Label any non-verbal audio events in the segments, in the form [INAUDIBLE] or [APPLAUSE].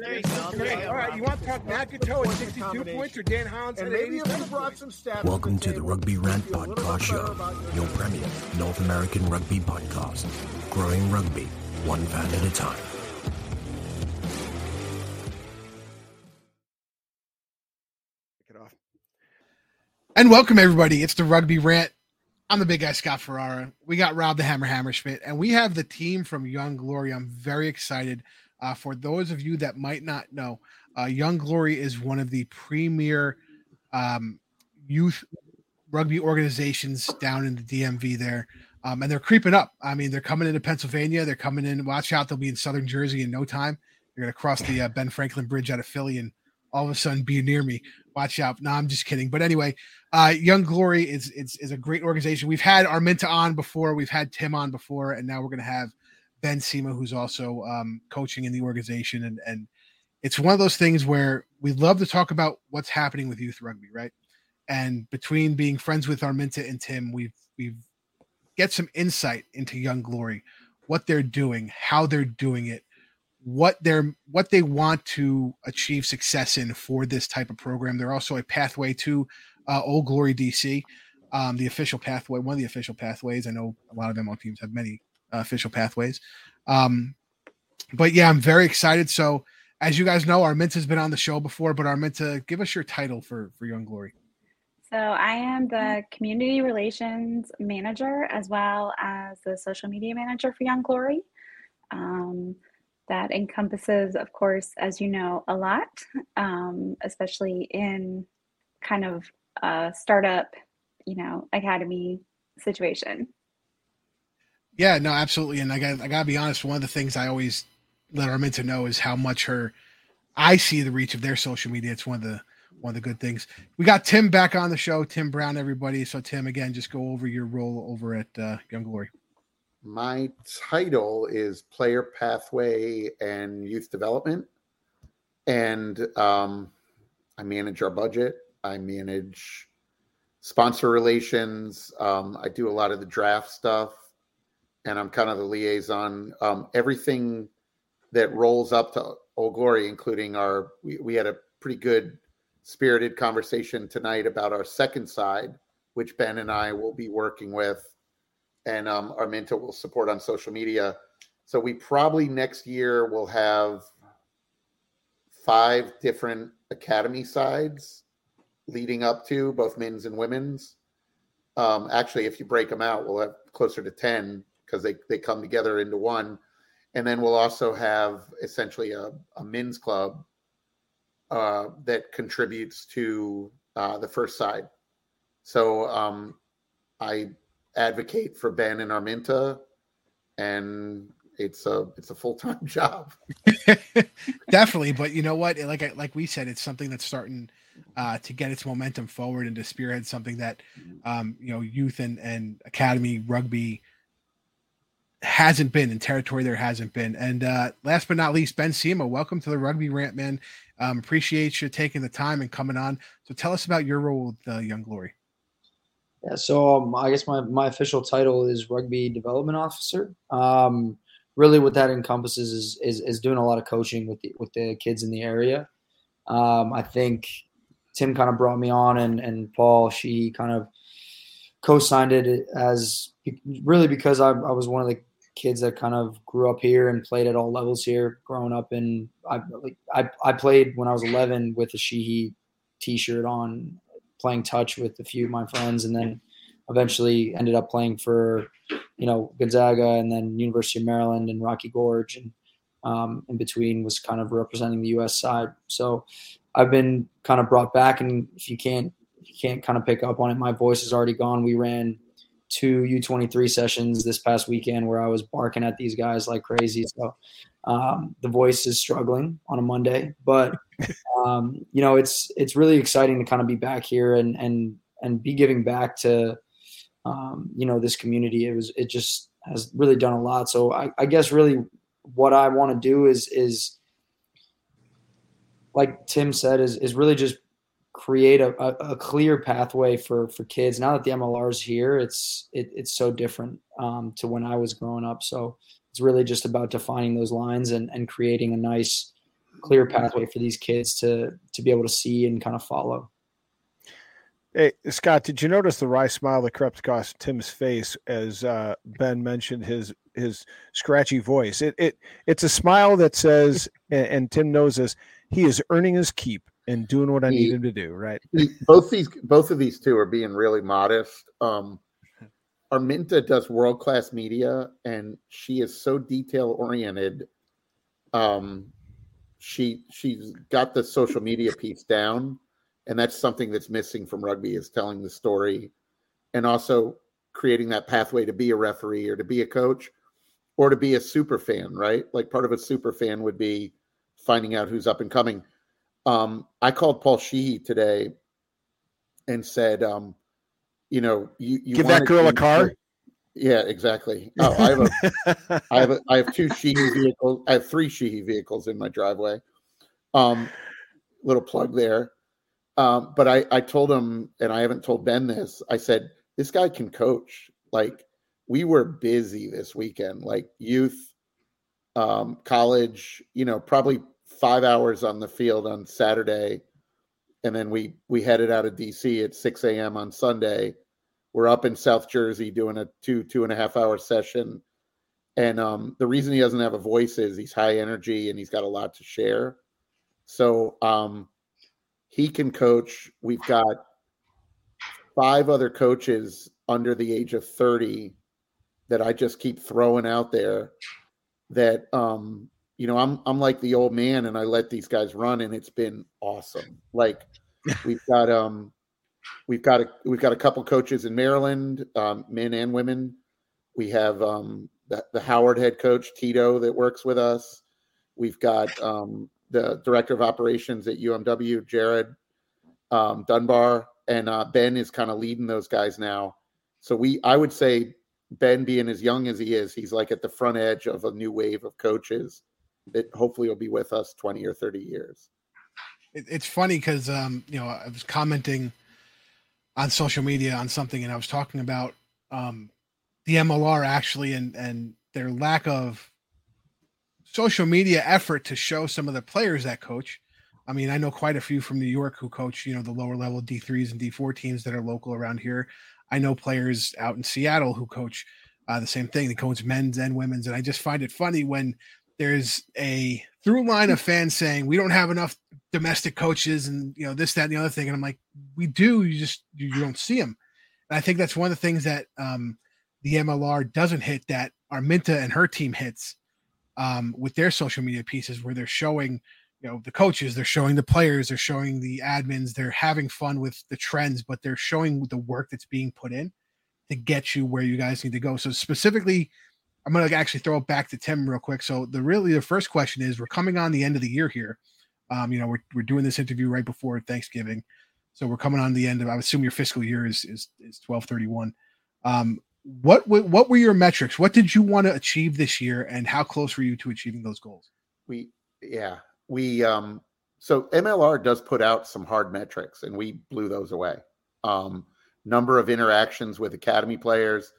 There you go. There you. All right, you want to talk Nakato at 62 points or Dan Hollins at maybe 87 if we brought points? Welcome to the Rugby Rant feel a little Podcast Show, your your premier North American rugby podcast, growing rugby one fan at a time. Kick it off. And welcome everybody. It's the Rugby Rant. I'm the big guy Scott Ferrara. We got Rob the Hammer Hammerschmidt, and we have the team from Young Glory. I'm very excited. Uh, for those of you that might not know, uh, Young Glory is one of the premier um, youth rugby organizations down in the DMV there. Um, and they're creeping up. I mean, they're coming into Pennsylvania. They're coming in. Watch out, they'll be in Southern Jersey in no time. They're going to cross the uh, Ben Franklin Bridge out of Philly and all of a sudden be near me. Watch out. No, I'm just kidding. But anyway, uh, Young Glory is, is is a great organization. We've had Arminta on before, we've had Tim on before, and now we're going to have Ben Cima, who's also um, coaching in the organization. And and it's one of those things where we love to talk about what's happening with youth rugby, right? And between being friends with Arminta and Tim, we've we've get some insight into Young Glory, what they're doing, how they're doing it, what they're what they want to achieve success in for this type of program. They're also a pathway to uh, Old Glory DC, um, the official pathway, one of the official pathways. I know a lot of ML teams have many uh, official pathways, um, but yeah, I'm very excited. So, as you guys know, Arminta's been on the show before, but Arminta, give us your title for for Young Glory. So I am the community relations manager as well as the social media manager for Young Glory. Um, that encompasses, of course, as you know, a lot, um, especially in kind of a startup, you know, academy situation. Yeah, no, absolutely. And I got I gotta be honest, one of the things I always let Arminta know is how much her I see the reach of their social media. It's one of the one of the good things. We got Tim back on the show, Tim Brown, everybody. So Tim, again, just go over your role over at uh, Young Glory. My title is Player Pathway and Youth Development. And um, I manage our budget, I manage sponsor relations, um, I do a lot of the draft stuff, and I'm kind of the liaison. Um, everything that rolls up to Old Glory, including our, we, we had a pretty good spirited conversation tonight about our second side, which Ben and I will be working with and um, Arminta will support on social media. So we probably next year will have five different academy sides leading up to both men's and women's. Um, actually, if you break them out, we'll have closer to 10 because they, they come together into one. And then we'll also have essentially a, a men's club uh, that contributes to uh, the first side. So um, I advocate for Ben and Arminta, and it's a it's a full time [LAUGHS] job. [LAUGHS] Definitely, but you know what? Like I, like we said, it's something that's starting uh, to get its momentum forward and to spearhead something that um, you know youth and and academy rugby hasn't been in territory there hasn't been. And uh, last but not least, Ben Cima, welcome to the Rugby Rant, man. Um, appreciate you taking the time and coming on. So tell us about your role with uh, Young Glory. Yeah, so um, I guess my, my official title is rugby development officer. Um, really, what that encompasses is, is is doing a lot of coaching with the with the kids in the area. Um, I think Tim kind of brought me on, and and Paul Sheehy kind of co-signed it as really because I, I was one of the kids that kind of grew up here and played at all levels here growing up and I like I, I played when I was 11 with a Sheehy t-shirt on playing touch with a few of my friends and then eventually ended up playing for you know Gonzaga and then University of Maryland and Rocky Gorge and um, in between was kind of representing the US side. So I've been kind of brought back and if you can't you can't kind of pick up on it my voice is already gone. We ran two U23 sessions this past weekend where I was barking at these guys like crazy. So um, the voice is struggling on a Monday, but [LAUGHS] um, you know it's it's really exciting to kind of be back here and and and be giving back to um, you know this community. It was it just has really done a lot. So I, I guess really what I want to do is is like Tim said is is really just create a, a, clear pathway for for kids. Now that the MLR is here, it's it, it's so different um, to when I was growing up. So it's really just about defining those lines and, and creating a nice clear pathway for these kids to to be able to see and kind of follow. Hey Scott, did you notice the wry smile that crept across Tim's face as uh, Ben mentioned his his scratchy voice? It it it's a smile that says, and, and Tim knows this, he is earning his keep and doing what I need him to do. Right? both these both of these two are being really modest. Um, [LAUGHS] Arminta does world class media, and she is so detail oriented. Um, she she's got the social media piece down, and that's something that's missing from rugby is telling the story, and also creating that pathway to be a referee or to be a coach, or to be a super fan. Right, like part of a super fan would be finding out who's up and coming. Um, I called Paul Sheehy today and said, um, you know, you, you give that girl a car. Yeah, exactly. [LAUGHS] Oh, I have a, I have a, I have two Sheehy vehicles. I have three Sheehy vehicles in my driveway. Um, little plug there. Um, but I, I told him, and I haven't told Ben this. I said this guy can coach. Like we were busy this weekend, like youth, um, college. You know, probably five hours on the field on Saturday, and then we we headed out of DC at six a.m. on Sunday we're up in South Jersey doing a two two and a half hour session, and um, the reason he doesn't have a voice is he's high energy and he's got a lot to share. So um, he can coach. We've got five other coaches under the age of thirty that I just keep throwing out there. That um, you know, I'm I'm like the old man, and I let these guys run, and it's been awesome. Like [LAUGHS] we've got um We've got a we've got a couple coaches in Maryland, um, men and women. We have um, the, the, Howard head coach Tito that works with us. We've got um, the director of operations at UMW, Jared um, Dunbar, and uh, Ben is kind of leading those guys now. So we, I would say, Ben being as young as he is, he's like at the front edge of a new wave of coaches that hopefully will be with us twenty or thirty years. It's funny because um, you know I was commenting on social media on something, and I was talking about um, the MLR actually and and their lack of social media effort to show some of the players that coach. I mean, I know quite a few from New York who coach, you know, the lower level D3s and D4 teams that are local around here. I know players out in Seattle who coach uh, the same thing. They coach men's and women's, and I just find it funny when there's a through line of fans saying we don't have enough domestic coaches and you know this that and the other thing and i'm like we do you just you, you don't see them and i think that's one of the things that um, the mlr doesn't hit that arminta and her team hits um, with their social media pieces where they're showing you know the coaches they're showing the players they're showing the admins they're having fun with the trends but they're showing the work that's being put in to get you where you guys need to go. So specifically i'm going to actually throw it back to tim real quick so the really the first question is we're coming on the end of the year here um, you know, we're, we're doing this interview right before Thanksgiving. So we're coming on the end of, I assume your fiscal year is, is, is 1231. Um, what, what were your metrics? What did you want to achieve this year and how close were you to achieving those goals? We, yeah, we, um, so MLR does put out some hard metrics and we blew those away. Um, number of interactions with academy players,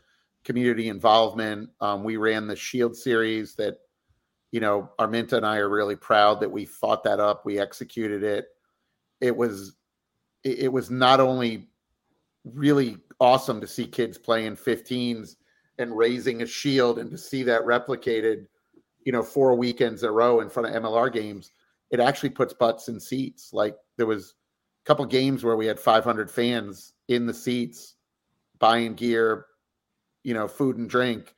community involvement. Um, we ran the Shield series that you know, Arminta and I are really proud that we thought that up. We executed it. It was it was not only really awesome to see kids playing 15s and raising a shield and to see that replicated, you know, four weekends in a row in front of MLR games. It actually puts butts in seats. Like there was a couple games where we had 500 fans in the seats buying gear, you know, food and drink.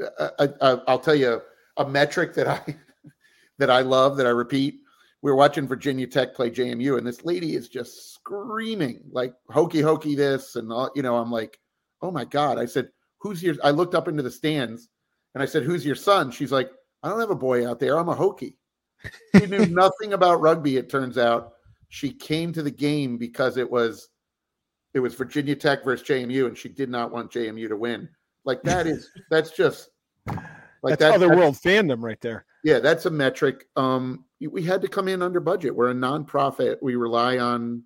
Uh, uh, uh, I, I, I'll tell you a metric that I [LAUGHS] that I love that I repeat. We are watching Virginia Tech play JMU, and this lady is just screaming like Hokie Hokie this and all. You know, I'm like, oh my god! I said, who's your? I looked up into the stands, and I said, who's your son? She's like, I don't have a boy out there. I'm a Hokie. She knew [LAUGHS] nothing about rugby. It turns out she came to the game because it was it was Virginia Tech versus JMU, and she did not want JMU to win. Like that is [LAUGHS] that's just like that's that, other world fandom right there. Yeah, that's a metric. Um, we had to come in under budget. We're a nonprofit. We rely on,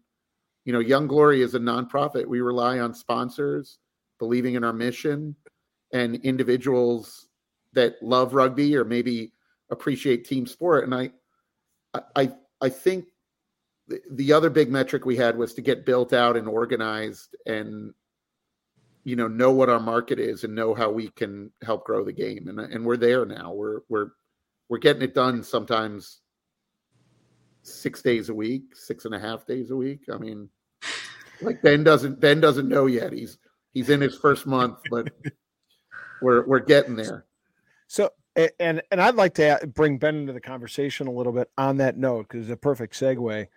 you know, Young Glory is a nonprofit. We rely on sponsors believing in our mission and individuals that love rugby or maybe appreciate team sport. And I, I I, I think the, the other big metric we had was to get built out and organized and you know know what our market is and know how we can help grow the game. And and we're there now. We're we're we're getting it done sometimes six days a week six and a half days a week. I mean like ben doesn't ben doesn't know yet. He's he's in his first month but [LAUGHS] we're we're getting there. So, and and I'd like to bring Ben into the conversation a little bit on that note because it's a perfect segue.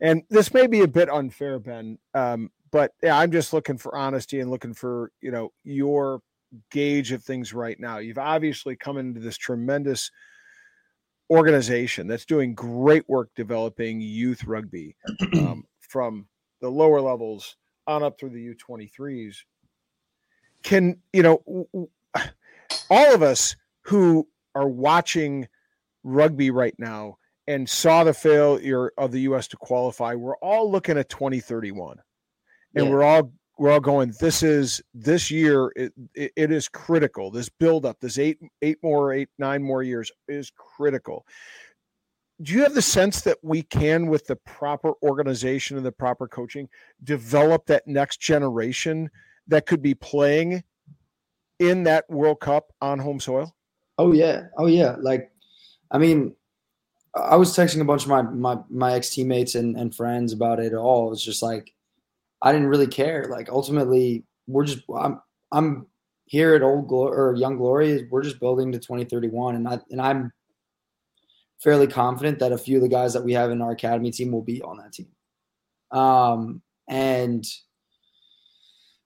And this may be a bit unfair, Ben, um, but yeah, I'm just looking for honesty and looking for you know your gauge of things right now. You've obviously come into this tremendous organization that's doing great work developing youth rugby [CLEARS THROAT] um, from the lower levels on up through the U23s. Can you know [SIGHS] all of us who are watching rugby right now and saw the failure of the U.S. to qualify, we're all looking at 2031, and Yeah. we're all we're all going. This is this year. It, it, it is critical. This build up, this eight eight more eight nine more years is critical. Do you have the sense that we can, with the proper organization and the proper coaching, develop that next generation that could be playing in that World Cup on home soil? Oh yeah, oh yeah. Like, I mean, I was texting a bunch of my my my ex teammates and and friends about it all. It was just like, I didn't really care. Like, ultimately, we're just I'm I'm here at Old Glory or Young Glory. We're just building to 2031, and I and I'm fairly confident that a few of the guys that we have in our academy team will be on that team. Um, and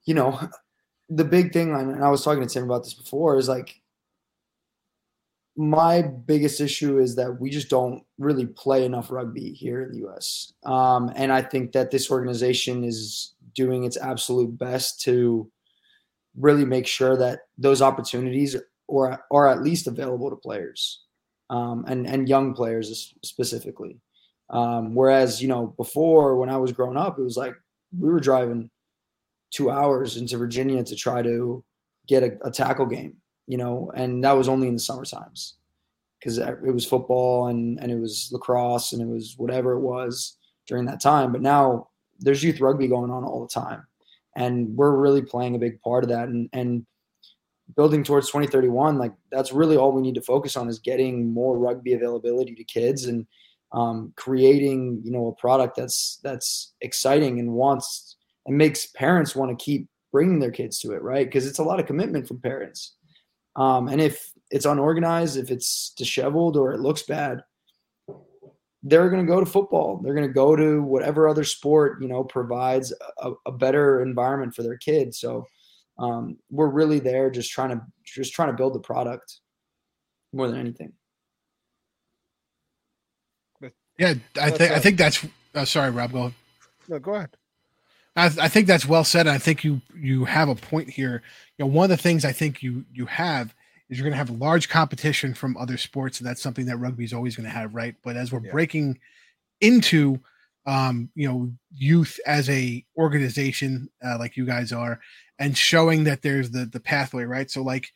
you know, the big thing, and I was talking to Tim about this before, is like my biggest issue is that we just don't really play enough rugby here in the US. Um, and I think that this organization is doing its absolute best to really make sure that those opportunities or are at least available to players um, and, and young players specifically. Um, whereas, you know, before when I was growing up, it was like we were driving two hours into Virginia to try to get a, a tackle game you know, and that was only in the summer times because it was football and, and it was lacrosse and it was whatever it was during that time. But now there's youth rugby going on all the time. And we're really playing a big part of that. And, and building towards 2031, like that's really all we need to focus on is getting more rugby availability to kids and um, creating, you know, a product that's, that's exciting and wants and makes parents want to keep bringing their kids to it. Right. Cause it's a lot of commitment from parents. Um, and if it's unorganized, if it's disheveled or it looks bad, they're going to go to football. They're going to go to whatever other sport, you know, provides a, a better environment for their kids. So um, we're really there just trying to just trying to build the product more than anything. Yeah, I think I a- think that's. Uh, sorry, Rob. Go. No, go ahead. I, I think that's well said. I think you you have a point here. You know, one of the things I think you you have is you're going to have large competition from other sports, and that's something that rugby is always going to have, right? But as we're Yeah. breaking into, um, you know, youth as a organization uh, like you guys are, and showing that there's the the pathway, right? So like.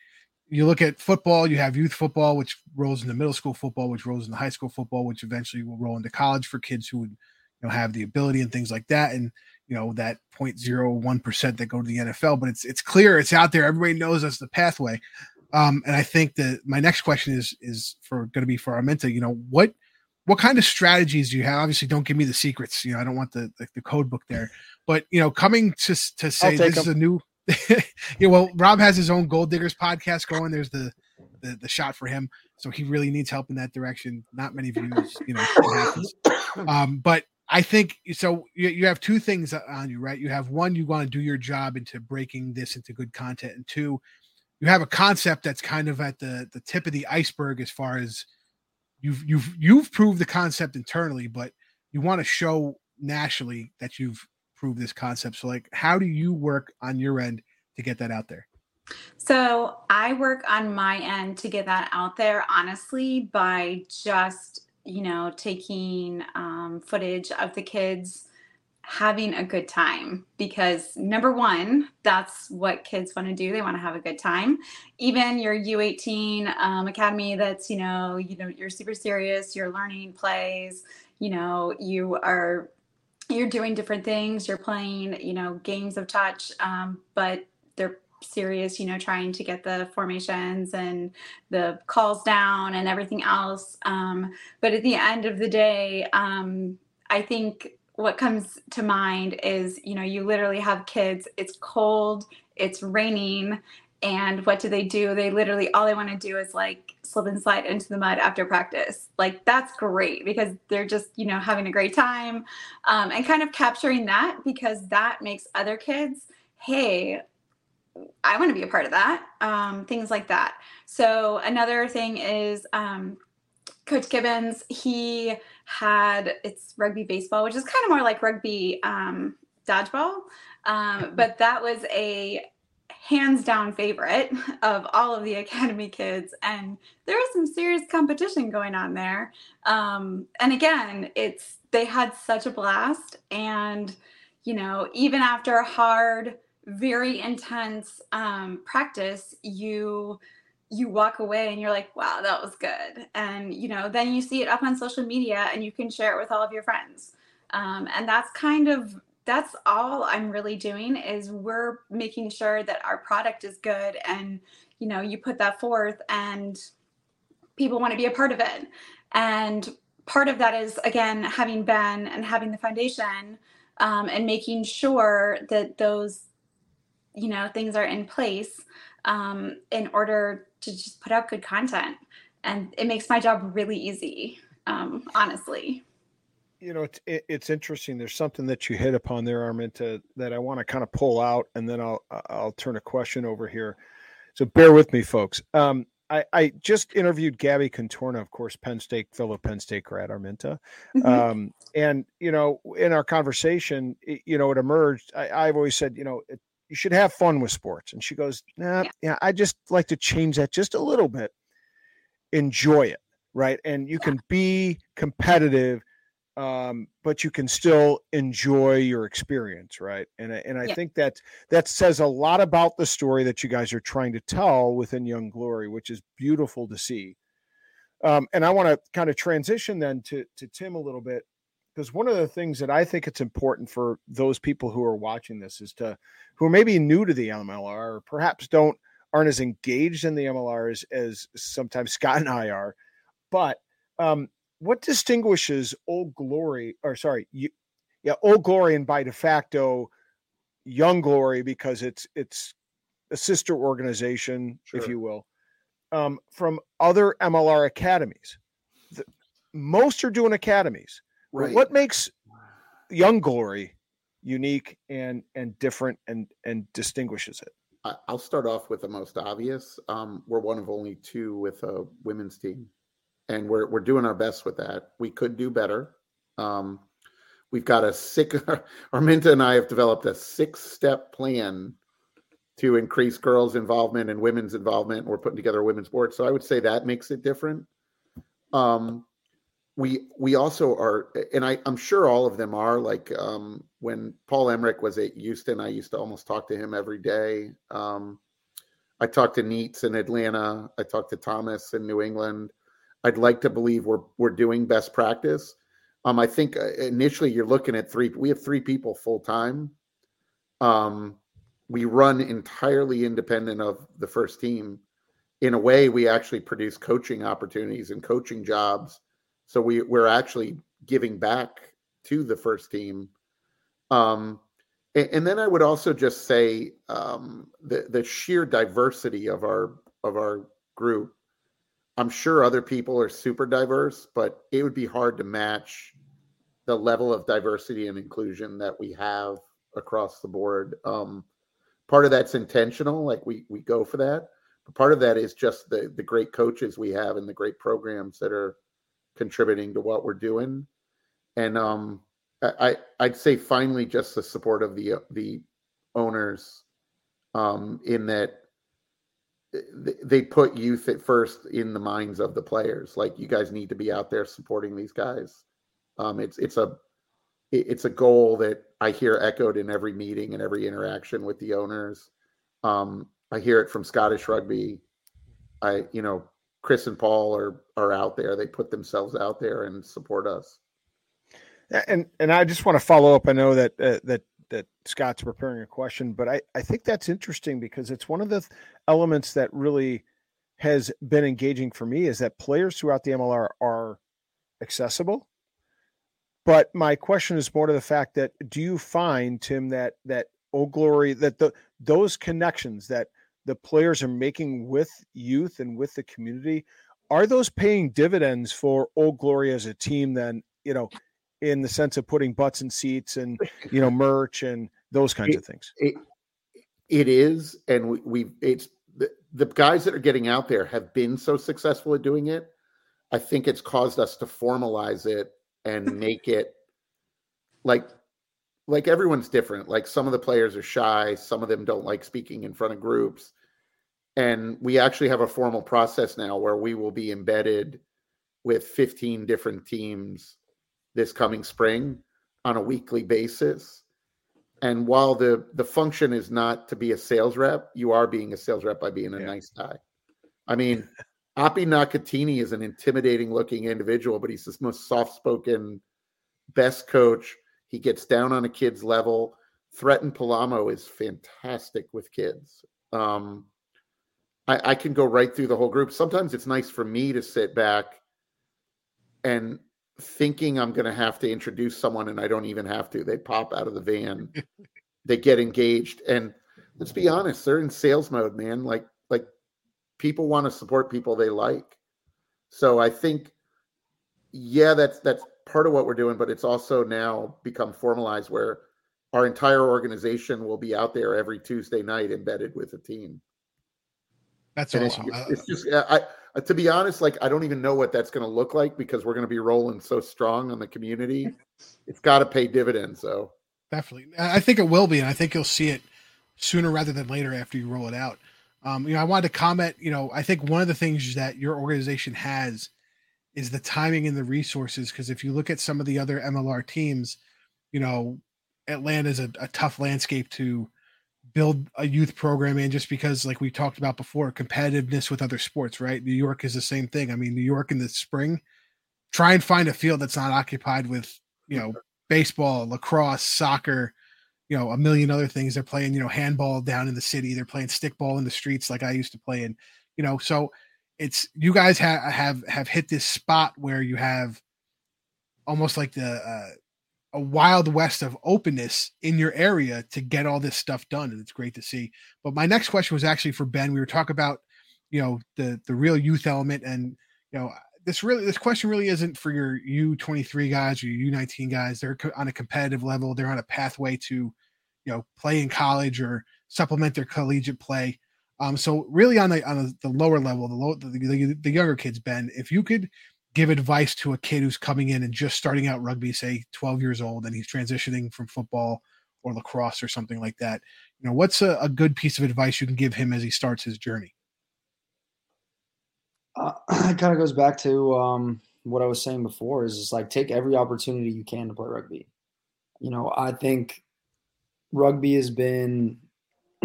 You look at football, you have youth football, which rolls into middle school football, which rolls into high school football, which eventually will roll into college for kids who would, you know, have the ability and things like that. And you know that 0.01 percent that go to the NFL, but it's it's clear, it's out there. Everybody knows that's the pathway. Um, and I think that my next question is is for going to be for Arminta. You know what what kind of strategies do you have? Obviously, don't give me the secrets. You know, I don't want the the, the code book there. But you know, coming to to say this is a new. [LAUGHS] yeah, well, Rob has his own Gold Diggers podcast going. There's the the, the shot for him, so he really needs help in that direction. Not many views, you know. [COUGHS] Um, but I think so. You, you have two things on you, right? You have one, you want to do your job into breaking this into good content, and two, you have a concept that's kind of at the the tip of the iceberg as far as you've you've you've proved the concept internally, but you want to show nationally that you've proved this concept. So, like, how do you work on your end to get that out there? So I work on my end to get that out there, honestly, by just, you know, taking um, footage of the kids having a good time because number one that's what kids want to do. They want to have a good time. Even your u18 um, academy that's you know you know you're super serious you're learning plays you know you are you're doing different things you're playing you know games of touch um, but they're serious you know trying to get the formations and the calls down and everything else. Um, but at the end of the day um, i think what comes to mind is you know you literally have kids it's cold it's raining and what do they do? They literally all they want to do is like slip and slide into the mud after practice. Like that's great because they're just you know having a great time um, and kind of capturing that because that makes other kids hey i want to be a part of that um, things like that so another thing is um, coach gibbons he had it's rugby baseball, which is kind of more like rugby um, dodgeball. Um, but that was a hands down favorite of all of the academy kids and there was some serious competition going on there um, and again it's they had such a blast and you know even after a hard very intense um, practice you you walk away and you're like, wow, that was good. And, you know, then you see it up on social media and you can share it with all of your friends. Um, and that's kind of, that's all I'm really doing is we're making sure that our product is good and, you know, you put that forth and people want to be a part of it. And part of that is, again, having Ben and having the foundation um, and making sure that those, you know, things are in place um, in order to just put out good content. And it makes my job really easy, um, honestly. You know, it's it's interesting. There's something that you hit upon there, Arminta, that I want to kind of pull out, and then I'll I'll turn a question over here. So bear with me, folks. Um, I, I, just interviewed Gabby Cantorna, of course, Penn State, fellow Penn State grad, Arminta. Mm-hmm. Um, and, you know, in our conversation, it, you know, it emerged. I, have always said, you know, it, you should have fun with sports. And she goes, nah, yeah. yeah, I just like to change that just a little bit. Enjoy it, right? And you yeah. can be competitive, um, but you can still enjoy your experience, right? And and I yeah. think that that says a lot about the story that you guys are trying to tell within Young Glory, which is beautiful to see. Um, and I want to kind of transition then to to Tim a little bit because one of the things that I think it's important for those people who are watching this is to who are maybe new to the MLR or perhaps don't aren't as engaged in the MLR as, as sometimes [LAUGHS] Scott and I are. But um, what distinguishes Old Glory or sorry, you, yeah, Old Glory and by de facto Young Glory because it's it's a sister organization, sure. if you will, um, from other MLR academies. The, most are doing academies Right. What makes Young Glory unique and and different and and distinguishes it? I'll start off with the most obvious. Um, we're one of only two with a women's team, and we're we're doing our best with that. We could do better. Um, we've got a six. [LAUGHS] Arminta and I have developed a six-step plan to increase girls' involvement and women's involvement. We're putting together a women's board, so I would say that makes it different. Um, we we also are and I, i'm sure all of them are like um, when paul emerick was at houston i used to almost talk to him every day. Um, i talked to neats in atlanta. I talked to thomas in new england. I'd like to believe we're we're doing best practice. Um, i think uh, initially you're looking at three we have three people full time um, we run entirely independent of the first team. In a way we actually produce coaching opportunities and coaching jobs so we we're actually giving back to the first team. Um, and, and then I would also just say um, the the sheer diversity of our of our group. I'm sure other people are super diverse, but it would be hard to match the level of diversity and inclusion that we have across the board. Um, part of that's intentional, like we we go for that. But part of that is just the the great coaches we have and the great programs that are contributing to what we're doing. And um, I I'd say finally just the support of the the owners um, in that they put youth at first in the minds of the players. Like you guys need to be out there supporting these guys. Um, it's it's a it's a goal that I hear echoed in every meeting and every interaction with the owners. Um, I hear it from Scottish Rugby. I, you know, Chris and Paul are are out there. They put themselves out there and support us. And and I just want to follow up. I know that uh, that that Scott's preparing a question, but I I think that's interesting because it's one of the elements that really has been engaging for me is that players throughout the MLR are accessible. But my question is more to the fact that do you find Tim that that Old Glory that the those connections that the players are making with youth and with the community are those paying dividends for Old Glory as a team then you know in the sense of putting butts in seats and [LAUGHS] you know merch and those kinds it, of things? it, it is and we, we it's the, the guys that are getting out there have been so successful at doing it. I think it's caused us to formalize it and [LAUGHS] make it like like everyone's different like some of the players are shy some of them don't like speaking in front of groups and we actually have a formal process now where we will be embedded with 15 different teams this coming spring on a weekly basis and while the the function is not to be a sales rep you are being a sales rep by being a yeah. nice guy i mean Api Naikatini is an intimidating looking individual, but he's the most soft spoken, best coach. He gets down on a kid's level. Thretton Palamo is fantastic with kids. Um, I, I can go right through the whole group. Sometimes it's nice for me to sit back and thinking I'm going to have to introduce someone and I don't even have to. They pop out of the van, [LAUGHS] they get engaged. And let's be honest, they're in sales mode, man. Like, like people want to support people they like. So I think, yeah, that's that's part of what we're doing, but it's also now become formalized where our entire organization will be out there every Tuesday night embedded with a team. That's and awesome. It's, it's just I, I, to be honest, like I don't even know what that's going to look like because we're going to be rolling so strong on the community. [LAUGHS] It's got to pay dividends, though. Definitely, I think it will be, and I think you'll see it sooner rather than later after you roll it out. Um, you know, I wanted to comment. You know, I think one of the things that your organization has is the timing and the resources. Because if you look at some of the other MLR teams, you know, Atlanta is a, a tough landscape to build a youth program in just because like we talked about before competitiveness with other sports right? New york is the same thing. I mean new york in the spring try and find a field that's not occupied with you know baseball lacrosse soccer you know a million other things. They're playing you know handball down in the city. They're playing stickball in the streets like i used to play in you know? So it's you guys have have have hit this spot where you have almost like the uh, a wild west of openness in your area to get all this stuff done and it's great to see but my next question was actually for ben we were talking about you know the the real youth element and you know this really this question really isn't for your U23 guys or your U19 guys. They're on a competitive level. They're on a pathway to, you know, play in college or supplement their collegiate play. Um, so really on the on the lower level, the, low, the, the the younger kids, Ben, if you could give advice to a kid who's coming in and just starting out rugby, say 12 years old, and he's transitioning from football or lacrosse or something like that, you know, what's a, a good piece of advice you can give him as he starts his journey? uh, [CLEARS THROAT] it kind of goes back to um, what I was saying before is just like take every opportunity you can to play rugby. You know, I think rugby has been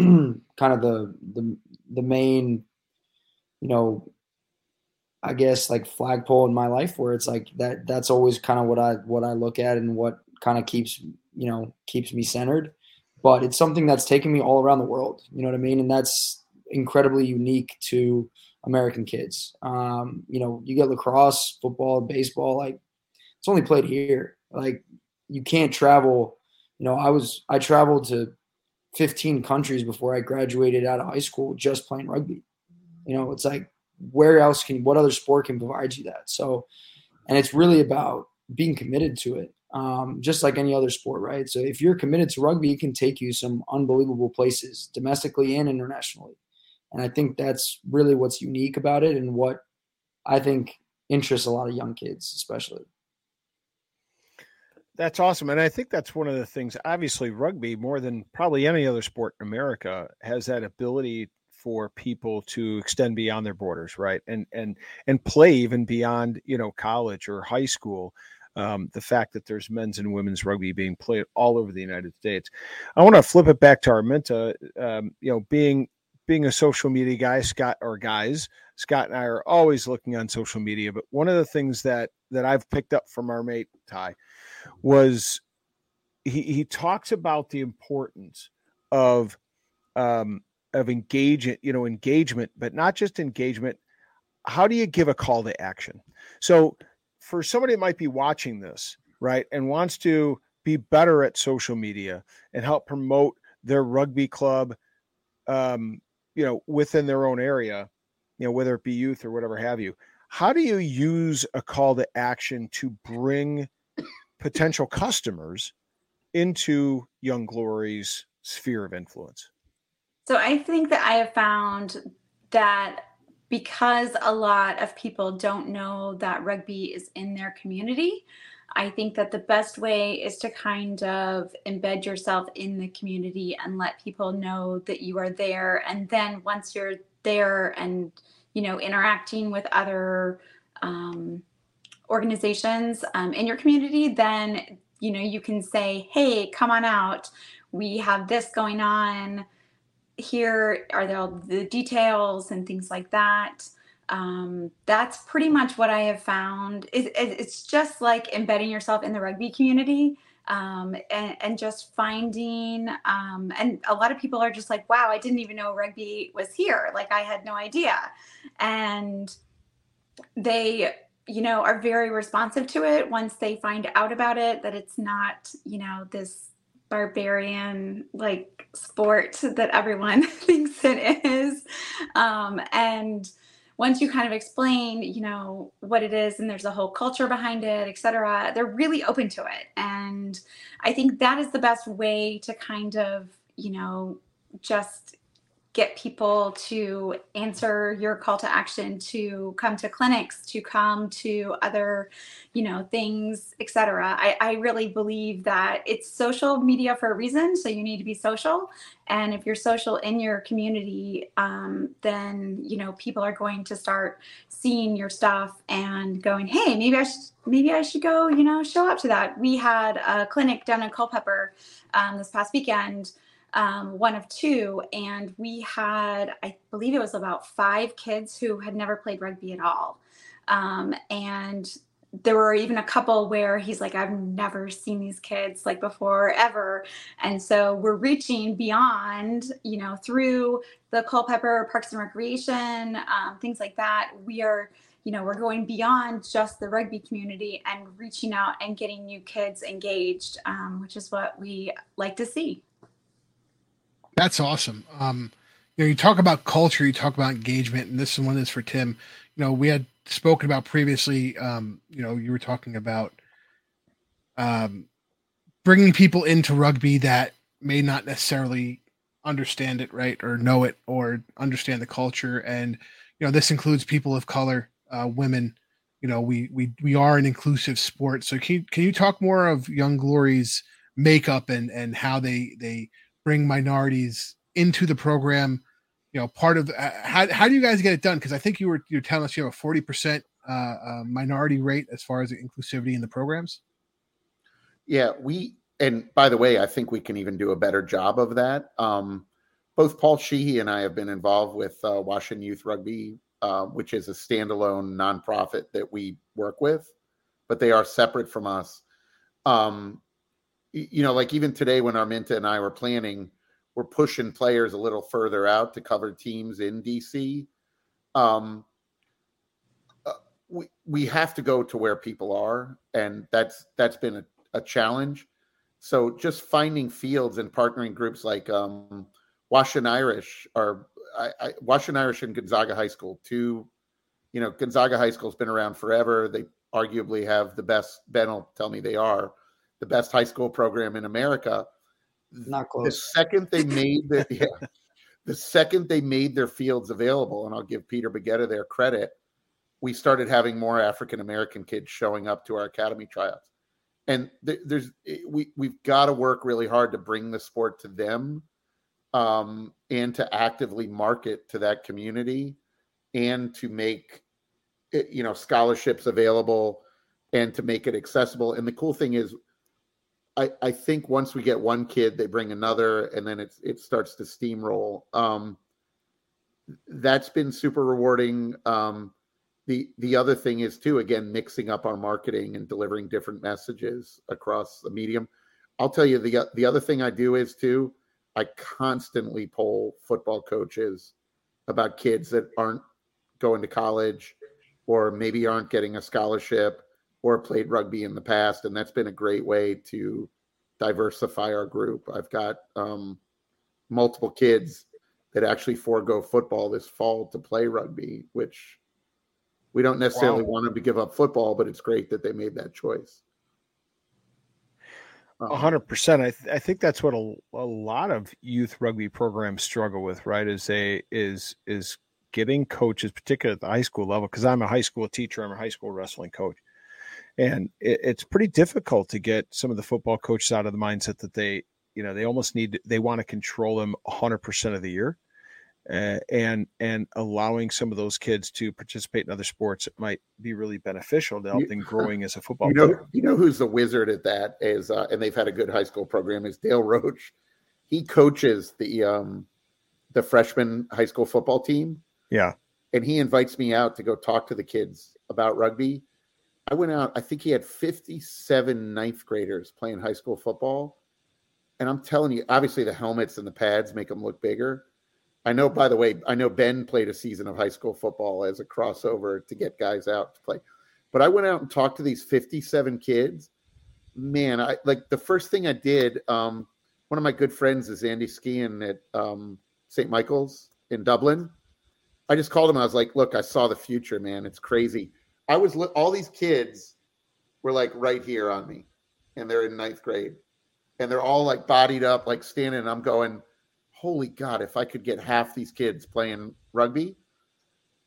[CLEARS THROAT] kind of the the the main, you know, I guess like flagpole in my life where it's like that that's always kind of what I what I look at and what kind of keeps you know keeps me centered. But it's something that's taken me all around the world. You know what I mean? And that's incredibly unique to American kids. Um, you know, you get lacrosse, football, baseball, like it's only played here. Like you can't travel. You know, I was I traveled to 15 countries before I graduated out of high school just playing rugby. You know, it's like where else can what other sport can provide you that? So, and it's really about being committed to it. Um, just like any other sport, right? So if you're committed to rugby, it can take you some unbelievable places domestically and internationally. And I think that's really what's unique about it and what I think interests a lot of young kids, especially. That's awesome. And I think that's one of the things, obviously, rugby, more than probably any other sport in America, has that ability for people to extend beyond their borders, right? And and and play even beyond, you know, college or high school. um, the fact that there's men's and women's rugby being played all over the United States. I want to flip it back to Arminta. Um, you know, being being a social media guy, Scott or guys, Scott and I are always looking on social media. But one of the things that that I've picked up from our mate Ty was he he talks about the importance of um, of engagement, you know, engagement, but not just engagement. How do you give a call to action? So for somebody that might be watching this, right, and wants to be better at social media and help promote their rugby club, um, you know, within their own area, you know, whether it be youth or whatever have you. How do you use a call to action to bring potential customers into Young Glory's sphere of influence? So I think that I have found that because a lot of people don't know that rugby is in their community, I think that the best way is to kind of embed yourself in the community and let people know that you are there. And then once you're there and, you know, interacting with other um, organizations um, in your community, then, you know, you can say, hey, come on out. We have this going on. Here are the, the details and things like that um, that's pretty much what I have found. It, it, it's just like embedding yourself in the rugby community um, and, and, just finding. Um, and a lot of people are just like, wow, I didn't even know rugby was here. Like I had no idea. And they, you know, are very responsive to it once they find out about it, that it's not, you know, this barbarian like sport that everyone [LAUGHS] thinks it is. Um, and, once you kind of explain, you know, what it is and there's a whole culture behind it, et cetera, they're really open to it. And I think that is the best way to kind of, you know, just get people to answer your call to action to come to clinics to come to other you know things etc I, I really believe that it's social media for a reason so you need to be social. And if you're social in your community um, then you know people are going to start seeing your stuff and going hey maybe i should maybe i should go you know show up to that. We had a clinic down in culpeper um, this past weekend um, one of two, and we had, I believe it was about five kids who had never played rugby at all. Um, and there were even a couple where he's like, I've never seen these kids like before ever. And so we're reaching beyond, you know, through the Culpeper Parks and Recreation, um, things like that. We are, you know, we're going beyond just the rugby community and reaching out and getting new kids engaged, um, which is what we like to see. That's awesome. Um, you know, you talk about culture, you talk about engagement, and this is one is for Tim. You know, we had spoken about previously. Um, you know, you were talking about um, bringing people into rugby that may not necessarily understand it right or know it or understand the culture, and you know, this includes people of color, uh, women. You know, we we we are an inclusive sport. So can you, can you talk more of Young Glory's makeup and and how they they bring minorities into the program you know part of uh, how, how do you guys get it done? Because i think you were you're telling us you have a 40% uh, uh, minority rate as far as inclusivity in the programs? Yeah we and by the way i think we can even do a better job of that. Um, both paul sheehy and i have been involved with uh, washington youth rugby uh, which is a standalone nonprofit that we work with but they are separate from us. Um, you know, like even today when Arminta and I were planning, we're pushing players a little further out to cover teams in DC. Um, uh, we we have to go to where people are, and that's that's been a, a challenge. So just finding fields and partnering groups like um, Washington Irish or I, I, Washington Irish and Gonzaga High School, two, you know, Gonzaga High School's been around forever. They arguably have the best. Ben will tell me they are the best high school program in America. Not close. The second they made the [LAUGHS] yeah, the second they made their fields available, and I'll give Peter Begetta their credit, we started having more African American kids showing up to our academy tryouts. And th- there's eh, we we've got to work really hard to bring the sport to them, um, and to actively market to that community, and to make eh, you know scholarships available and to make it accessible. And the cool thing is, I, I think once we get one kid, they bring another, and then it's it starts to steamroll. Um, that's been super rewarding. Um, the the other thing is too, again, mixing up our marketing and delivering different messages across the medium. I'll tell you the the other thing I do is too, I constantly poll football coaches about kids that aren't going to college or maybe aren't getting a scholarship or played rugby in the past, and that's been a great way to diversify our group. I've got um, multiple kids that actually forego football this fall to play rugby, which we don't necessarily wow. want them to give up football, but it's great that they made that choice. A hundred percent. I, th- I think that's what a, a lot of youth rugby programs struggle with, right? Is they is is getting coaches, particularly at the high school level, because I'm a high school teacher, I'm a high school wrestling coach and it, it's pretty difficult to get some of the football coaches out of the mindset that they you know they almost need they want to control them 100% of the year uh, and and allowing some of those kids to participate in other sports might be really beneficial to help them [LAUGHS] growing as a football you know, player. You know who's the wizard at that is, uh, and they've had a good high school program is Dale Roach. He coaches the um, the freshman high school football team. Yeah, and he invites me out to go talk to the kids about rugby. I went out, I think he had 57 ninth graders playing high school football. And I'm telling you, obviously the helmets and the pads make them look bigger. I know, by the way, I know Ben played a season of high school football as a crossover to get guys out to play. But I went out and talked to these 57 kids. Man, I like the first thing I did. Um, one of my good friends is Andy Skiing at um, St. Michael's in Dublin. I just called him. I was like, look, I saw the future, man. It's crazy I was all these kids were like right here on me, and they're in ninth grade, and they're all like bodied up, like standing. And I'm going, holy God! If I could get half these kids playing rugby,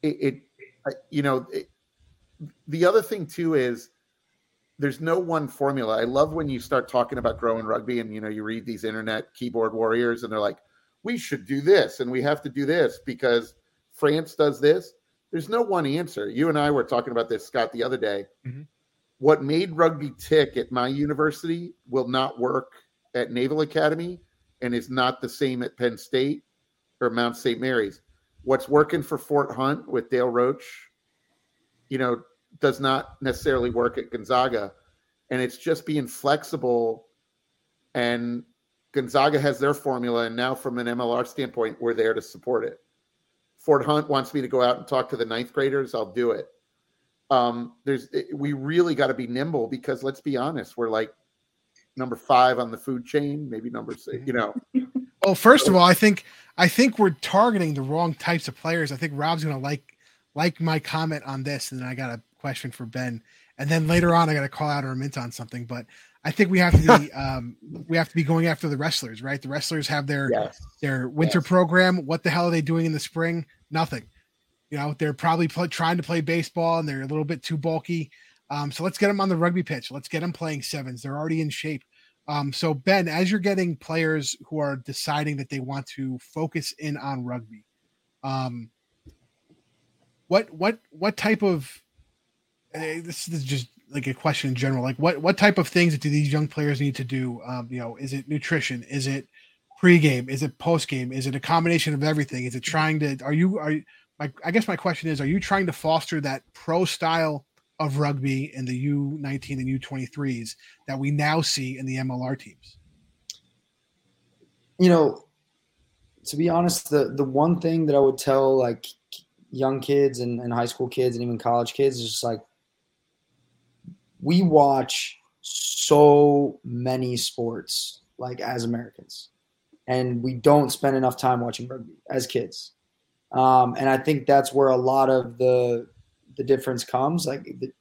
it, it you know, it, the other thing too is there's no one formula. I love when you start talking about growing rugby, and you know, you read these internet keyboard warriors, and they're like, we should do this, and we have to do this because France does this there's no one answer. You and I were talking about this, Scott, the other day. Mm-hmm. What made rugby tick at my university will not work at Naval Academy and is not the same at Penn State or Mount St. Mary's. What's working for Fort Hunt with Dale Roach, you know, does not necessarily work at Gonzaga. And it's just being flexible. And Gonzaga has their formula. And now, from an MLR standpoint, we're there to support it. Fort Hunt wants me to go out and talk to the ninth graders, I'll do it. Um, there's we really got to be nimble because let's be honest, we're like number five on the food chain, maybe number six, you know. [LAUGHS] Well, first of all, I think I think we're targeting the wrong types of players. I think Rob's gonna like like my comment on this, and then I got a question for Ben, and then later on I got to call out Arminta on something. But I think we have to be [LAUGHS] um, we have to be going after the wrestlers, right? The wrestlers have their yes. their winter yes. program. What the hell are they doing in the spring? Nothing. You know, they're probably play, trying to play baseball and they're a little bit too bulky. Um, so let's get them on the rugby pitch. Let's get them playing sevens. They're already in shape. Um, so Ben, as you're getting players who are deciding that they want to focus in on rugby, um, what what what type of uh, this is just like a question in general. Like what what type of things do these young players need to do? Um, you know, is it nutrition? Is it pregame? Is it postgame? Is it a combination of everything? Is it trying to? Are you are? My, I guess my question is: Are you trying to foster that pro style of rugby in the U nineteen and U twenty threes that we now see in the MLR teams? You know, to be honest, the the one thing that I would tell like young kids and, and high school kids and even college kids is just like we watch so many sports like as Americans and we don't spend enough time watching rugby as kids. Um, and I think that's where a lot of the the difference comes. Like the,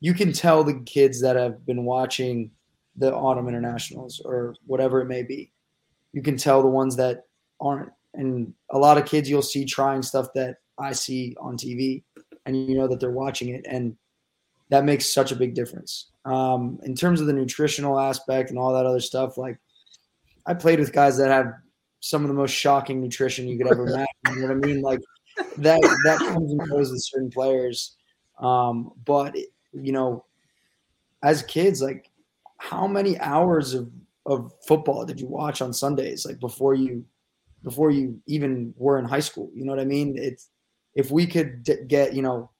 you can tell the kids that have been watching the autumn internationals or whatever it may be. You can tell the ones that aren't. And a lot of kids you'll see trying stuff that I see on TV, and you know that they're watching it, and that makes such a big difference. Um, in terms of the nutritional aspect and all that other stuff, like I played with guys that have some of the most shocking nutrition you could ever [LAUGHS] imagine. You know what I mean? Like that that comes and goes with certain players. Um, but you know, as kids, like how many hours of of football did you watch on Sundays, like before you before you even were in high school? You know what I mean? It's if we could d- get you know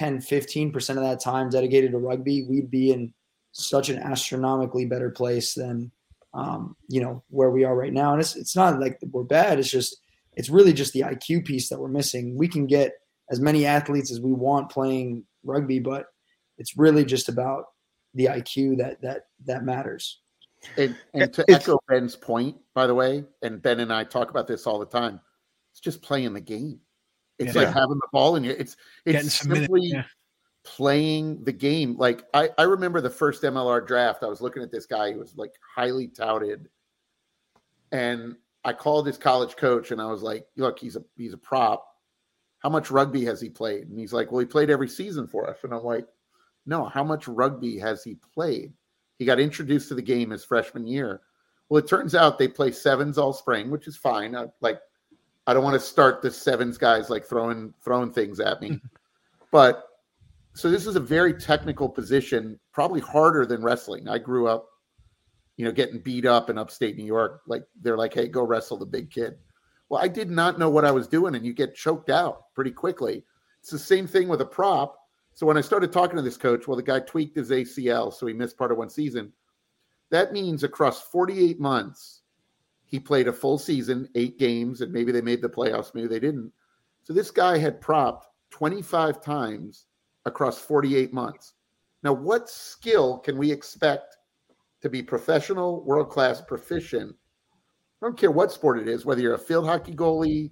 10 15% of that time dedicated to rugby we'd be in such an astronomically better place than um, you know where we are right now and it's, it's not like we're bad it's just it's really just the iq piece that we're missing we can get as many athletes as we want playing rugby but it's really just about the iq that that that matters And, and to It's- echo Ben's point, by the way, and Ben and I talk about this all the time. It's just playing the game. It's Yeah. like having the ball in your. It's it's simply yeah. playing the game. Like I, I remember the first MLR draft. I was looking at this guy who was like highly touted, and I called his college coach and I was like, "Look, he's a he's a prop. How much rugby has he played?" And he's like, "Well, he played every season for us." And I'm like, "No, how much rugby has he played?" He got introduced to the game his freshman year. Well, it turns out they play sevens all spring, which is fine. I, like, I don't want to start the sevens guys like throwing throwing things at me, [LAUGHS] but so this is a very technical position, probably harder than wrestling. I grew up, you know, getting beat up in upstate New York. Like they're like, "Hey, go wrestle the big kid." Well, I did not know what I was doing, and you get choked out pretty quickly. It's the same thing with a prop. So when I started talking to this coach, well, the guy tweaked his ACL, so he missed part of one season. That means across 48 months, he played a full season, eight games, and maybe they made the playoffs, maybe they didn't. So this guy had propped 25 times across 48 months. Now, what skill can we expect to be professional, world class, proficient? I don't care what sport it is, whether you're a field hockey goalie,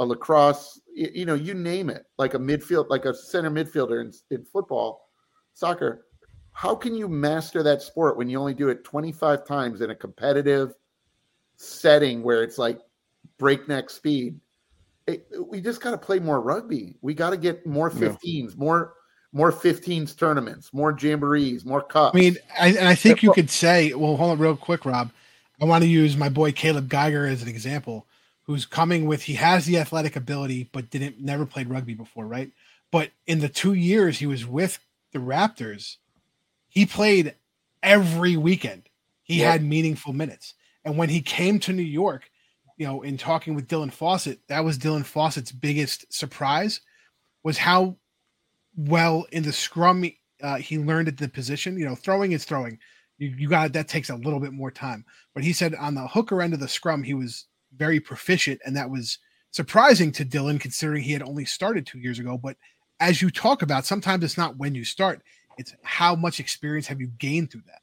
a lacrosse, you know, you name it, like a midfield, like a center midfielder in, in football, soccer. How can you master that sport when you only do it 25 times in a competitive setting where it's like breakneck speed? It- we just got to play more rugby. We got to get more Yeah. 15s, more more 15s tournaments, more jamborees, more cups. I mean, I, and I think you could say, well, hold on real quick, Rob. I want to use my boy Caleb Geiger as an example, who's coming with he has the athletic ability, but didn't never played rugby before, right? But in the two years he was with the Raptors, he played every weekend. He Yeah. had meaningful minutes. And when he came to New York, you know, in talking with Dylan Fawcett, that was Dylan Fawcett's biggest surprise was how well in the scrum uh, he learned at the position. You know, throwing is throwing. You, you got that takes a little bit more time. But he said on the hooker end of the scrum, he was very proficient, and that was surprising to Dylan considering he had only started two years ago. But as you talk about, sometimes it's not when you start; it's how much experience have you gained through that.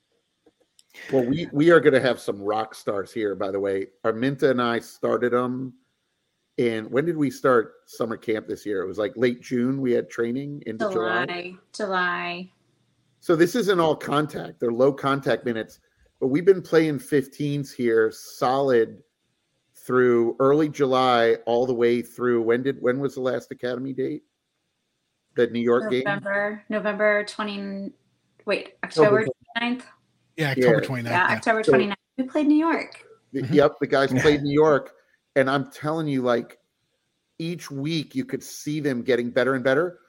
Well, we we are going to have some rock stars here. By the way, Arminta and I started them. And when did we start summer camp this year? It was like late June. We had training into July. July, July. So this isn't all contact; they're low contact minutes. But we've been playing 15s here, solid through early July, all the way through. When did when was the last academy date? The New York game. November, November 20, wait, oh, October 29th? Yeah, October Yeah. 29th. Yeah, yeah. October So- 29th. We played New York. The- Mhm. Yep, the guys played New York, and I'm telling you, like each week you could see them getting better and better.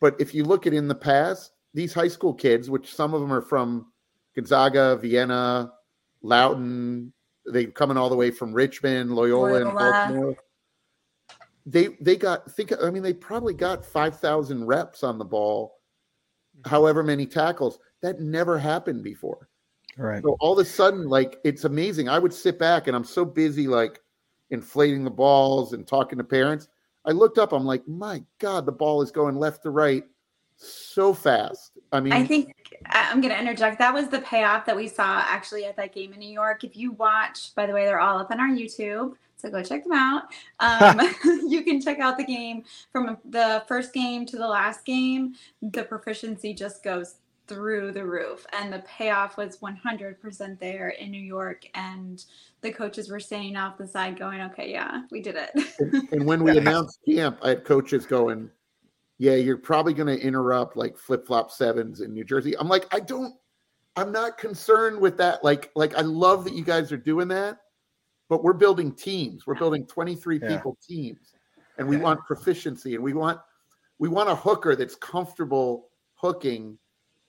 But if you look at in the past, these high school kids, which some of them are from Gonzaga, Vienna, Loudoun, they coming all the way from Richmond, Loyola, and Baltimore. They they got think I mean they probably got five thousand reps on the ball, however many tackles. That never happened before. Right. So all of a sudden, like it's amazing. I would sit back and I'm so busy like inflating the balls and talking to parents. I looked up, I'm like, my God, the ball is going left to right so fast. I mean, I think I- I'm going to interject. That was the payoff that we saw actually at that game in New York. If you watch, by the way, they're all up on our YouTube. So go check them out. Um, [LAUGHS] [LAUGHS] you can check out the game from the first game to the last game. The proficiency just goes through the roof. And the payoff was 100% there in New York. And the coaches were standing off the side going, okay, yeah, we did it. and, and when we [LAUGHS] announced camp, I had coaches going, Yeah, you're probably going to interrupt like flip flop sevens in New Jersey. I'm like, I don't, I'm not concerned with that. Like, like I love that you guys are doing that, but we're building teams. We're building 23 Yeah. people teams, and we want proficiency, and we want we want a hooker that's comfortable hooking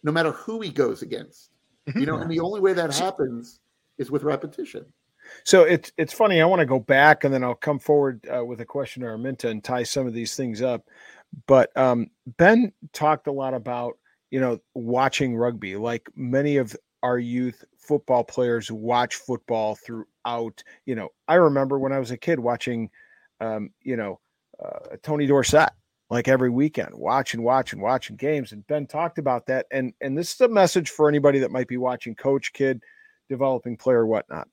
no matter who he goes against. You know, and the only way that happens is with repetition. So it's it's funny. I want to go back and then I'll come forward uh, with a question to Arminta and tie some of these things up. But um, Ben talked a lot about you know watching rugby, like many of our youth football players watch football throughout. You know, I remember when I was a kid watching, um, you know, uh, Tony Dorsett like every weekend, watching, watching, watching games. And Ben talked about that. And and this is a message for anybody that might be watching, coach, kid, developing player, whatnot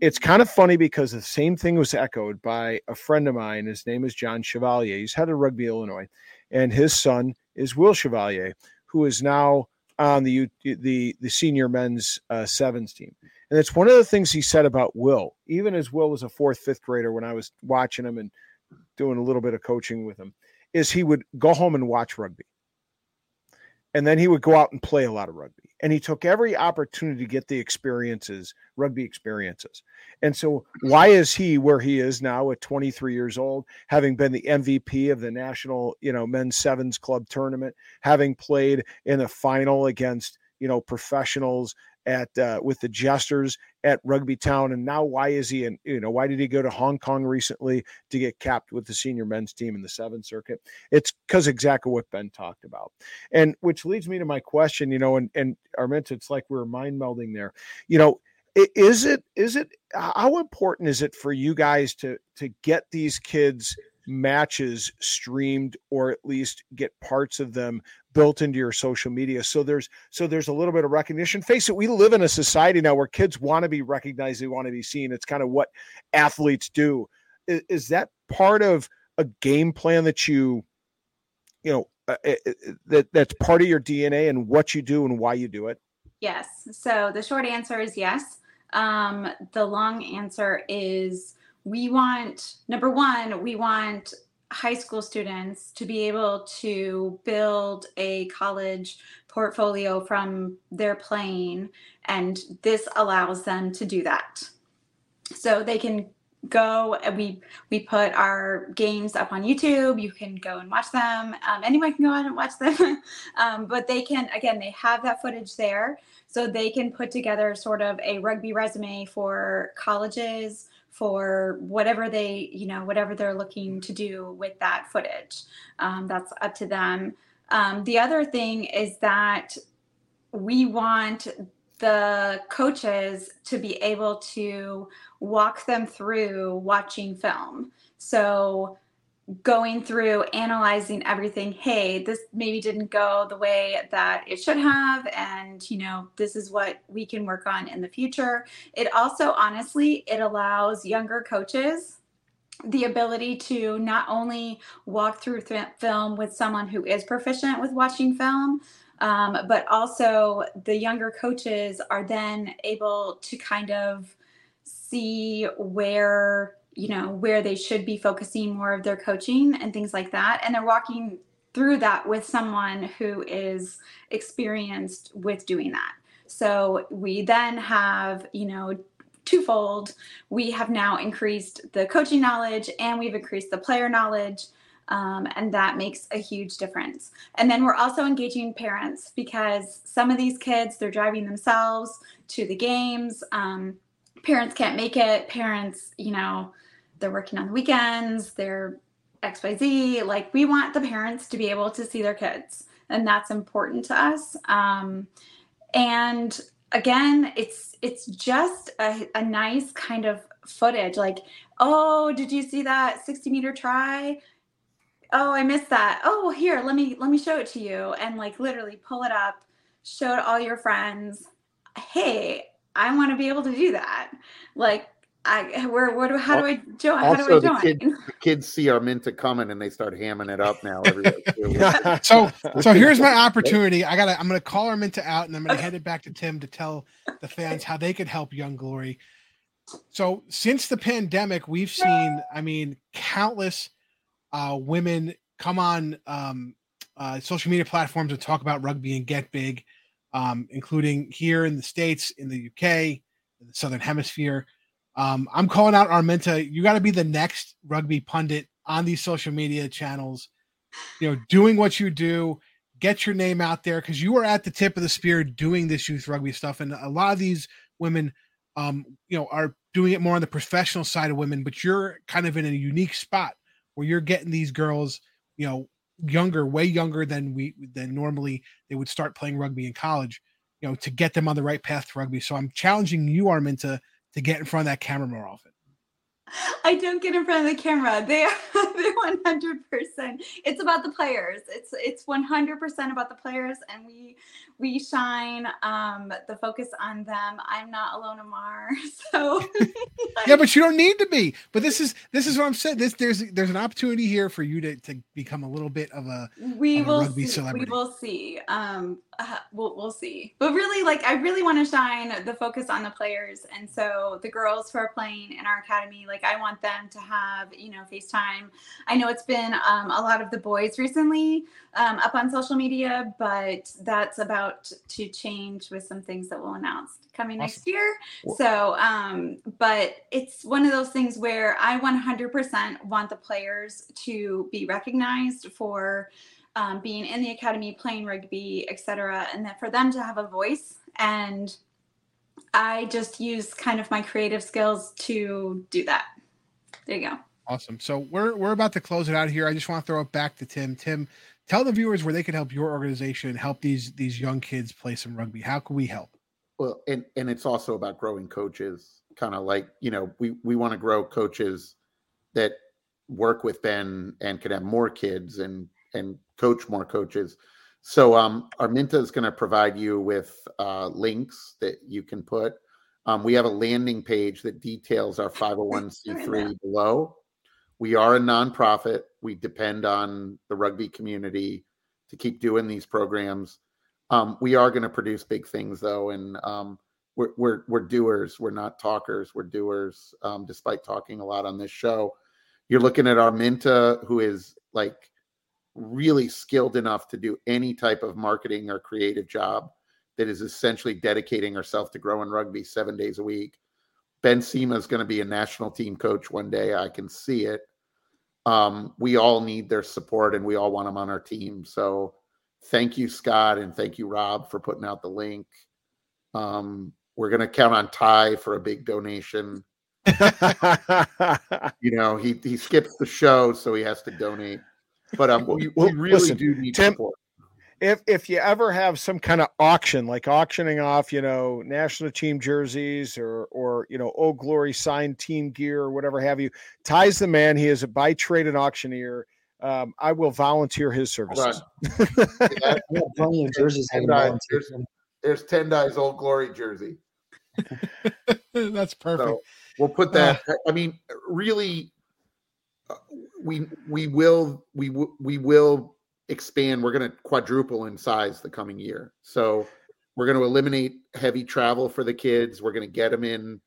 it's kind of funny because the same thing was echoed by a friend of mine. His name is John Chevalier. He's head of Rugby Illinois, and his son is Will Chevalier, who is now on the the the senior men's uh, sevens team. And it's one of the things he said about Will, even as Will was a fourth, fifth grader when I was watching him and doing a little bit of coaching with him, is he would go home and watch rugby. And then he would go out and play a lot of rugby and he took every opportunity to get the experiences, rugby experiences. And so, why is he where he is now at 23 years old, having been the MVP of the national, you know, men's sevens club tournament, having played in a final against, you know, professionals at uh, with the Jesters at Rugby Town, and now why is he in? You know, why did he go to Hong Kong recently to get capped with the senior men's team in the Sevens Circuit? It's because exactly what Ben talked about, and which leads me to my question. You know, and and Arminta, it's like we we're mind melding there. You know, is it is it how important is it for you guys to to get these kids matches streamed or at least get parts of them built into your social media. So there's so there's a little bit of recognition. Face it we live in a society now where kids want to be recognized they want to be seen. It's kind of what athletes do. Is, is that part of a game plan that you you know uh, uh, uh that that's part of your dna and what you do and why you do it? Yes. So the short answer is yes. Um, the long answer is we want number one we want high school students to be able to build a college portfolio from their playing and this allows them to do that. So they can go and we we put our games up on youtube. You can go and watch them. Um, anyone can go out and watch them. [LAUGHS] Um, but they can again they have that footage there. So they can put together sort of a rugby resume for colleges for whatever they you know whatever they're looking to do with that footage. Um, that's up to them. Um, the other thing is that we want the coaches to be able to walk them through watching film. So going through analyzing everything hey this maybe didn't go the way that it should have and you know this is what we can work on in the future. It also honestly it allows younger coaches the ability to not only walk through th- film with someone who is proficient with watching film um, but also the younger coaches are then able to kind of see where you know where they should be focusing more of their coaching and things like that. And they're walking through that with someone who is experienced with doing that. So we then have you know twofold. We have now increased the coaching knowledge and we've increased the player knowledge um, and that makes a huge difference. And then we're also engaging parents because some of these kids they're driving themselves to the games. Um, parents can't make it. Parents you know they're working on the weekends, they're XYZ. Like we want the parents to be able to see their kids, and that's important to us. Um, and again, it's it's just a, a nice kind of footage. Like, oh, did you see that 60 meter try? Oh, I missed that. Oh, here, let me let me show it to you, and like literally pull it up, show it all your friends. Hey, I want to be able to do that. Like I where what do how do I join? How do I join? The, kid, the kids see Arminta coming and they start hamming it up now. [LAUGHS] so so here's my opportunity. I gotta I'm gonna call Arminta out and I'm gonna okay. head it back to Tim to tell the fans how they could help Young Glory. So since the pandemic, we've seen, I mean, countless uh, women come on um, uh, social media platforms and talk about rugby and get big, um, including here in the States, in the UK, in the Southern Hemisphere. Um, I'm calling out Arminta. You got to be the next rugby pundit on these social media channels. You know, doing what you do, get your name out there because you are at the tip of the spear doing this youth rugby stuff, and a lot of these women, um, you know, are doing it more on the professional side of women. But you're kind of in a unique spot where you're getting these girls, you know, younger, way younger than we than normally they would start playing rugby in college, you know, to get them on the right path to rugby. So I'm challenging you, Armin, to to get in front of that camera more often. I don't get in front of the camera. They are [LAUGHS] they're one hundred percent. It's about the players. It's it's one hundred percent about the players, and we we shine um, the focus on them. I'm not alone, Amar. [LAUGHS] So yeah, but you don't need to be. But this is this is what I'm saying. This there's there's an opportunity here for you to, to become a little bit of a we of a will rugby see. celebrity. We will see. Um, uh, we'll we'll see. But really, like I really want to shine the focus on the players, and so the girls who are playing in our academy, like I want them to have you know FaceTime. I know it's been um, a lot of the boys recently um, up on social media, but that's about to change with some things that we'll announce coming next year. So, um, but it's one of those things where I 100% want the players to be recognized for um, being in the academy, playing rugby, etc., and that for them to have a voice. And I just use kind of my creative skills to do that. There you go. Awesome. So we're we're about to close it out here. I just want to throw it back to Tim. Tim, tell the viewers where they can help your organization help these these young kids play some rugby. How can we help? Well, and and it's also about growing coaches. Kind of like you know, we we want to grow coaches that work with Ben and can have more kids and and coach more coaches. So um, Arminta is going to provide you with uh, links that you can put. Um, we have a landing page that details our 501c3 below. We are a nonprofit. We depend on the rugby community to keep doing these programs. Um, we are going to produce big things though, and um, we're, we're we're doers. We're not talkers. We're doers. Um, despite talking a lot on this show, you're looking at our Arminta, who is like really skilled enough to do any type of marketing or creative job that is essentially dedicating herself to growing rugby seven days a week. Ben Cima is going to be a national team coach one day. I can see it. Um, we all need their support and we all want them on our team. So thank you, Scott, and thank you, Rob, for putting out the link. Um, we're going to count on Ty for a big donation. [LAUGHS] you know, he, he skips the show, so he has to donate. But um, we, we really listen, do need Tim- support. If if you ever have some kind of auction, like auctioning off, you know, national team jerseys or or you know, Old Glory signed team gear or whatever have you, Ty's the man. He is a by trade an auctioneer. Um, I will volunteer his Hold services. on. [LAUGHS] Yeah, plenty of jerseys And, hanging uh, there's, ten Tendai's old glory jersey. [LAUGHS] That's perfect. So we'll put that. I mean, really, uh, we we will we w- we will expand. We're going to quadruple in size the coming year. So we're going to eliminate heavy travel for the kids. We're going to get them in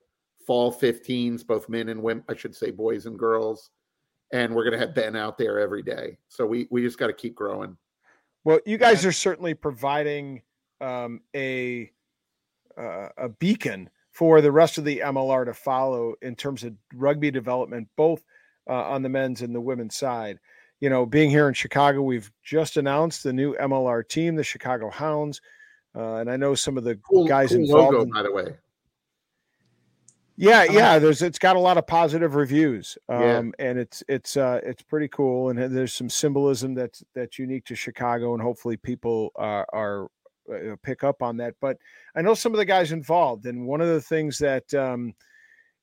fall 15s, both men and women. I should say boys and girls. And we're going to have Ben out there every day. So we we just got to keep growing. Well, you guys are certainly providing um, a uh, a beacon for the rest of the MLR to follow in terms of rugby development, both uh, on the men's and the women's side. You know, being here in Chicago, we've just announced the new MLR team, the Chicago Hounds, uh, and I know some of the Cool, guys cool involved. logo, in- by the way. yeah, yeah. There's it's got a lot of positive reviews, um, Yeah. and it's it's uh, it's pretty cool, and there's some symbolism that's that's unique to Chicago, and hopefully people are are uh, pick up on that. But I know some of the guys involved, and one of the things that um,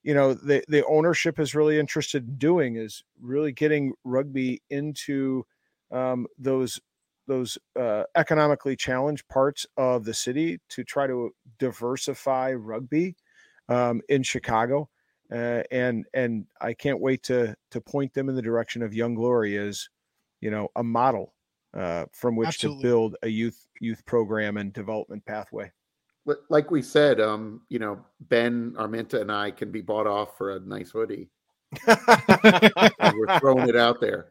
you know the the ownership is really interested in doing is really getting rugby into um, those those uh, economically challenged parts of the city to try to diversify rugby um, in Chicago, uh, and and I can't wait to to point them in the direction of Young Glory as you know a model uh, from which Absolutely. to build a youth youth program and development pathway. Li- Like we said, um, you know, Ben Arminta and I can be bought off for a nice hoodie. We're throwing it out there.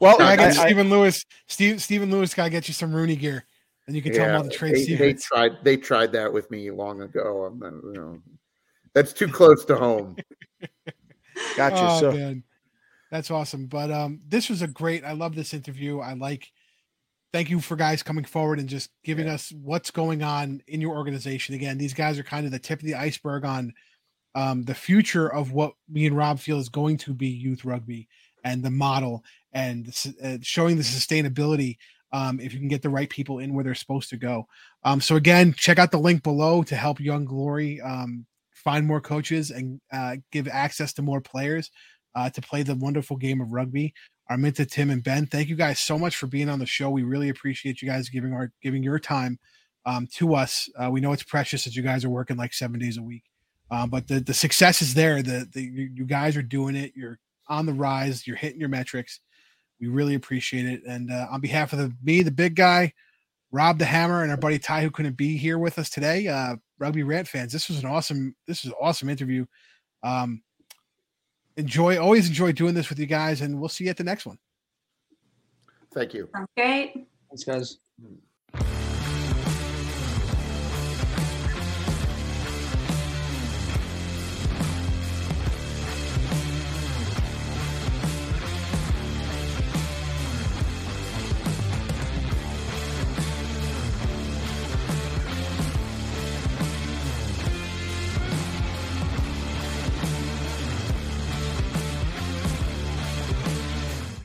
well, I I, got Stephen Lewis. Steve Stephen Lewis gotta get you some Rooney gear, and you can tell him all the trade they, they tried. They tried that with me long ago. I'm, not- you know, that's too close to home. gotcha. Oh, so man. That's awesome. But um, this was a great. I love this interview. I like thank you for guys coming forward and just giving us what's going on in your organization. Again, these guys are kind of the tip of the iceberg on um, the future of what me and Rob feel is going to be youth rugby and the model and uh, showing the sustainability um, if you can get the right people in where they're supposed to go. Um, so again, check out the link below to help Young Glory um, find more coaches and uh, give access to more players uh, to play the wonderful game of rugby. Arminta, Tim, and Ben, thank you guys so much for being on the show. We really appreciate you guys giving our giving your time um, to us. Uh, we know it's precious that you guys are working like seven days a week, um, but the the success is there. The, the you guys are doing it. You're on the rise. You're hitting your metrics. We really appreciate it. And uh, on behalf of the me, the big guy, Rob the Hammer, and our buddy Ty, who couldn't be here with us today, uh, rugby rant fans, this was an awesome. This was an awesome interview. Um, enjoy, always enjoy doing this with you guys, and we'll see you at the next one. Thank you. okay. Thanks, guys.